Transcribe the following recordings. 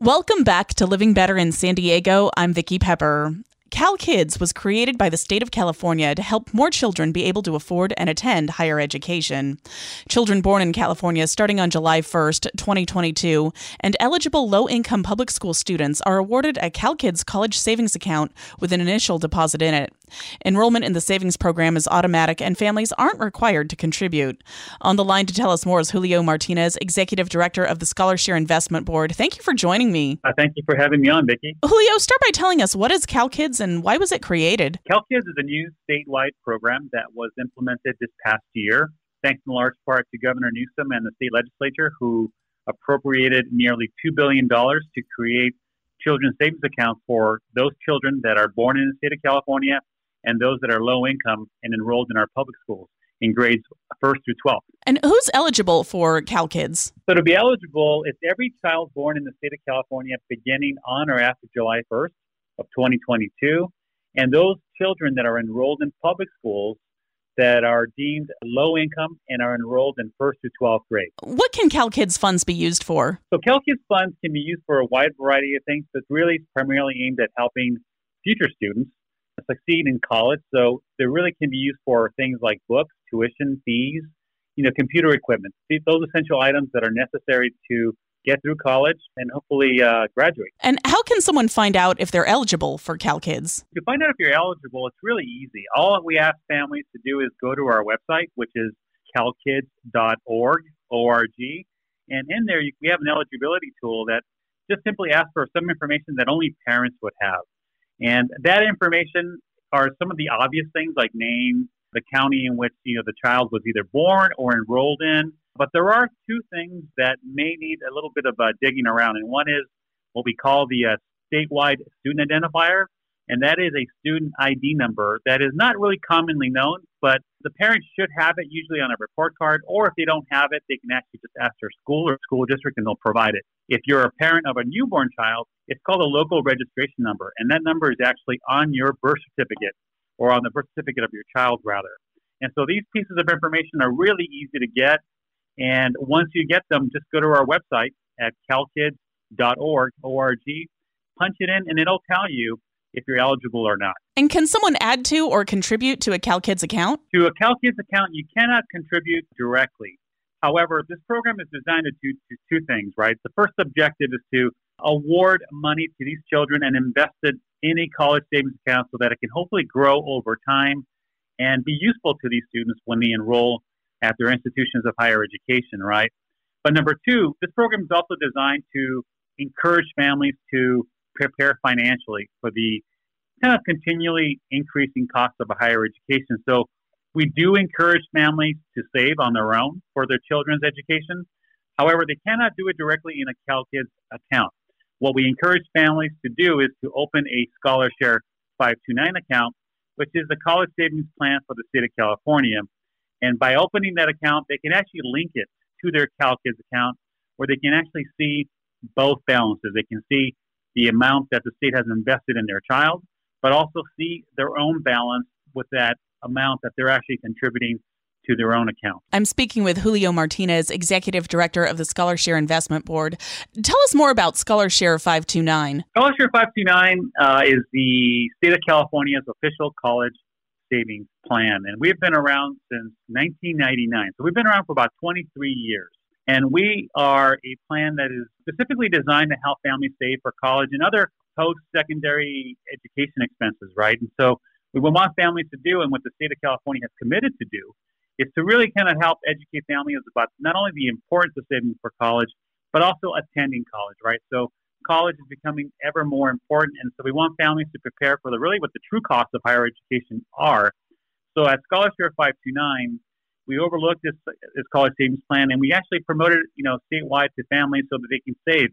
Welcome back to Living Better in San Diego. I'm Vicki Pepper. Cal Kids was created by the state of California to help more children be able to afford and attend higher education. Children born in California starting on July 1st, 2022, and eligible low income public school students are awarded a Cal Kids college savings account with an initial deposit in it. Enrollment in the savings program is automatic and families aren't required to contribute. On the line to tell us more is Julio Martinez, Executive Director of the ScholarShare Investment Board. Thank you for joining me. Uh, thank you for having me on, Vicki. Julio, start by telling us what is CalKids and why was it created? CalKids is a new statewide program that was implemented this past year, thanks in large part to Governor Newsom and the state legislature, who appropriated nearly $2 billion to create children's savings accounts for those children that are born in the state of California and those that are low income and enrolled in our public schools in grades first through 12th. And who's eligible for Cal Kids? So to be eligible, it's every child born in the state of California beginning on or after July 1st of 2022. And those children that are enrolled in public schools that are deemed low income and are enrolled in first to 12th grade. What can Cal Kids funds be used for? So Cal Kids funds can be used for a wide variety of things, but really primarily aimed at helping future students succeed in college. So they really can be used for things like books, tuition, fees, you know, computer equipment, those essential items that are necessary to get through college and hopefully uh, graduate. And how can someone find out if they're eligible for Cal Kids? To find out if you're eligible, it's really easy. All we ask families to do is go to our website, which is calkids.org, O-R-G, and in there you, we have an eligibility tool that just simply asks for some information that only parents would have. And that information are some of the obvious things like name, the county in which you know the child was either born or enrolled in, but there are two things that may need a little bit of uh, digging around, and one is what we call the uh, statewide student identifier, and that is a student ID number that is not really commonly known, but the parents should have it usually on a report card, or if they don't have it, they can actually just ask their school or school district and they'll provide it. If you're a parent of a newborn child, it's called a local registration number, and that number is actually on your birth certificate or on the birth certificate of your child, rather. And so these pieces of information are really easy to get. And once you get them, just go to our website at calkids.org, O-R-G, punch it in, and it'll tell you if you're eligible or not. And can someone add to or contribute to a CalKids account? To a CalKids account, you cannot contribute directly. However, this program is designed to do two things, right? The first objective is to award money to these children and invest it in a college savings account so that it can hopefully grow over time and be useful to these students when they enroll at their institutions of higher education, right? But number two, this program is also designed to encourage families to prepare financially for the kind of continually increasing cost of a higher education. So we do encourage families to save on their own for their children's education. However, they cannot do it directly in a CalKids account. What we encourage families to do is to open a ScholarShare 529 account, which is the college savings plan for the state of California. And by opening that account, they can actually link it to their CalKids account where they can actually see both balances. They can see the amount that the state has invested in their child, but also see their own balance with that amount that they're actually contributing to their own account. I'm speaking with Julio Martinez, Executive Director of the ScholarShare Investment Board. Tell us more about ScholarShare 529. ScholarShare 529 uh, is the state of California's official college savings plan, and we've been around since 1999. So we've been around for about 23 years. And we are a plan that is specifically designed to help families save for college and other post secondary education expenses, right? And so what we want families to do, and what the state of California has committed to do, is to really kind of help educate families about not only the importance of saving for college, but also attending college, right? So college is becoming ever more important, and so we want families to prepare for the really what the true costs of higher education are. So at ScholarShare 529, we overlooked this, this college savings plan, and we actually promoted, you know, statewide to families so that they can save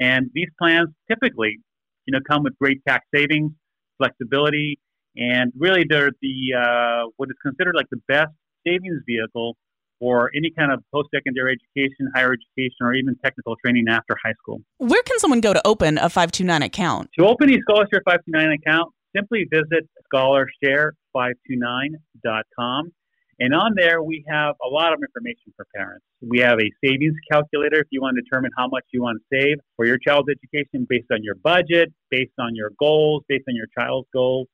And these plans typically, you know, come with great tax savings, flexibility, and really they're the uh, what is considered like the best savings vehicle for any kind of post-secondary education, higher education, or even technical training after high school. Where can someone go to open a 529 account? To open a Scholarshare 529 account, simply visit scholarshare529.com. And on there, we have a lot of information for parents. We have a savings calculator if you want to determine how much you want to save for your child's education based on your budget, based on your goals, based on your child's goals.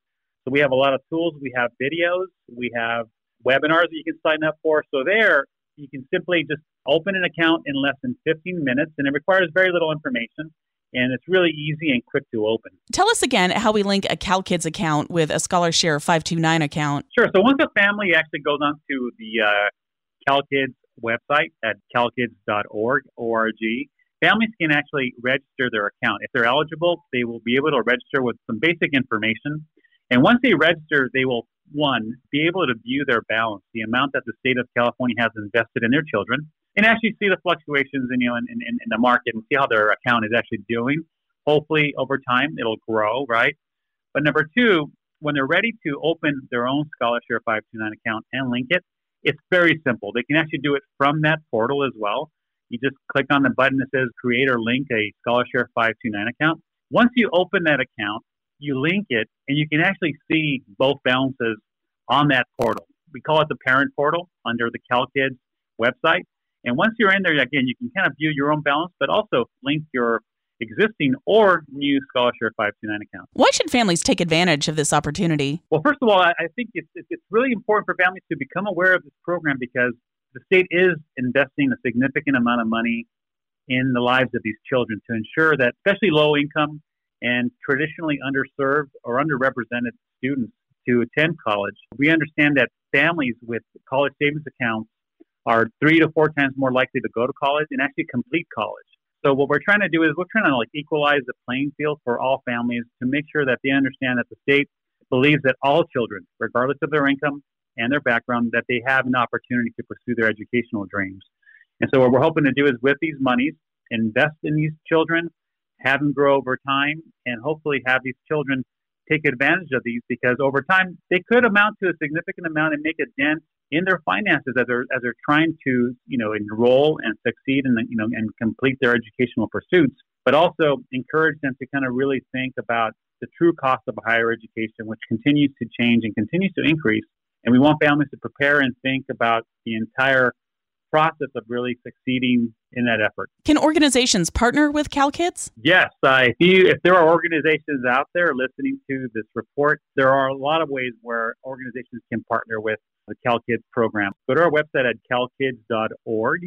So we have a lot of tools. We have videos. We have webinars that you can sign up for. So there, you can simply just open an account in less than 15 minutes, and it requires very little information. And it's really easy and quick to open. Tell us again how we link a CalKids account with a ScholarShare 529 account. Sure. So once a family actually goes onto the uh, CalKids website at calkids.org, O-R-G, families can actually register their account. If they're eligible, they will be able to register with some basic information. And once they register, they will one, be able to view their balance, the amount that the state of California has invested in their children, and actually see the fluctuations in, you know, in, in, in the market and see how their account is actually doing. Hopefully, over time, it'll grow, right? But number two, when they're ready to open their own Scholarshare 529 account and link it, it's very simple. They can actually do it from that portal as well. You just click on the button that says create or link a Scholarshare 529 account. Once you open that account, you link it, and you can actually see both balances on that portal. We call it the parent portal under the CalKids website. And once you're in there, again, you can kind of view your own balance, but also link your existing or new Scholarshare 529 account. Why should families take advantage of this opportunity? Well, first of all, I think it's, it's really important for families to become aware of this program because the state is investing a significant amount of money in the lives of these children to ensure that, especially low income and traditionally underserved or underrepresented students to attend college. We understand that families with college savings accounts are three to four times more likely to go to college and actually complete college. So what we're trying to do is we're trying to like equalize the playing field for all families to make sure that they understand that the state believes that all children, regardless of their income and their background, that they have an opportunity to pursue their educational dreams. And so what we're hoping to do is with these monies, invest in these children have them grow over time, and hopefully have these children take advantage of these because over time they could amount to a significant amount and make a dent in their finances as they're as they're trying to you know enroll and succeed and you know and complete their educational pursuits, but also encourage them to kind of really think about the true cost of higher education, which continues to change and continues to increase. And we want families to prepare and think about the entire process of really succeeding in that effort. Can organizations partner with CalKids? Yes. Uh, if, you, if there are organizations out there listening to this report, there are a lot of ways where organizations can partner with the CalKids program. Go to our website at calkids.org.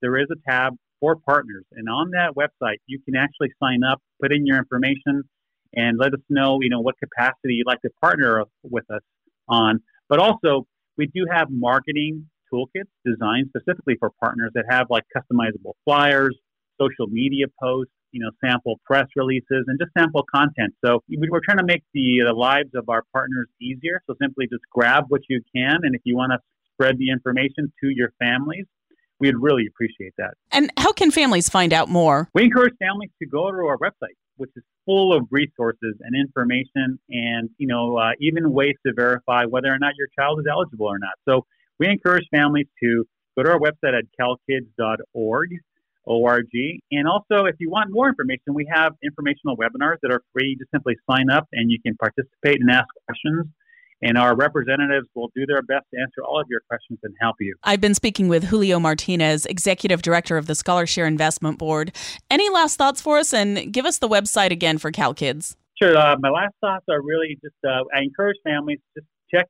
There is a tab for partners. And on that website, you can actually sign up, put in your information, and let us know, you know, what capacity you'd like to partner with us on. But also, we do have marketing toolkits designed specifically for partners that have like customizable flyers, social media posts, you know, sample press releases, and just sample content. So we're trying to make the, the lives of our partners easier. So simply just grab what you can, and if you want to spread the information to your families, we'd really appreciate that. And how can families find out more? We encourage families to go to our website, which is full of resources and information, and you know, uh, even ways to verify whether or not your child is eligible or not. So we encourage families to go to our website at calkids.org, O-R-G. And also, if you want more information, we have informational webinars that are free. You just simply sign up and you can participate and ask questions. And our representatives will do their best to answer all of your questions and help you. I've been speaking with Julio Martinez, Executive Director of the ScholarShare Investment Board. Any last thoughts for us? And give us the website again for CalKids. Sure. Uh, my last thoughts are really just uh, I encourage families just check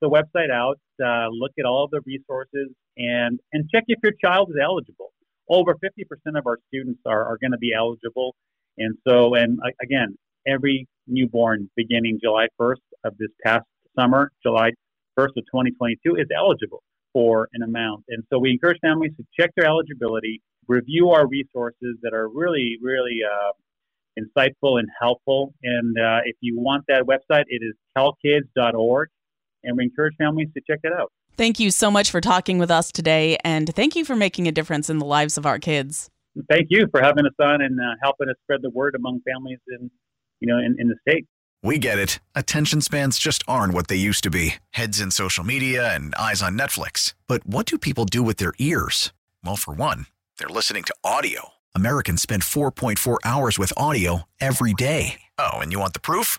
the website out, uh, look at all the resources, and, and check if your child is eligible. Over 50% of our students are, are going to be eligible. And so, and again, every newborn beginning July 1st of this past summer, July 1st of 2022, is eligible for an amount. And so we encourage families to check their eligibility, review our resources that are really, really uh, insightful and helpful. And uh, if you want that website, it is calkids.org and we encourage families to check that out. Thank you so much for talking with us today, and thank you for making a difference in the lives of our kids. Thank you for having us on and uh, helping us spread the word among families in, you know, in, in the state. We get it. Attention spans just aren't what they used to be. Heads in social media and eyes on Netflix. But what do people do with their ears? Well, for one, they're listening to audio. Americans spend 4.4 hours with audio every day. Oh, and you want the proof?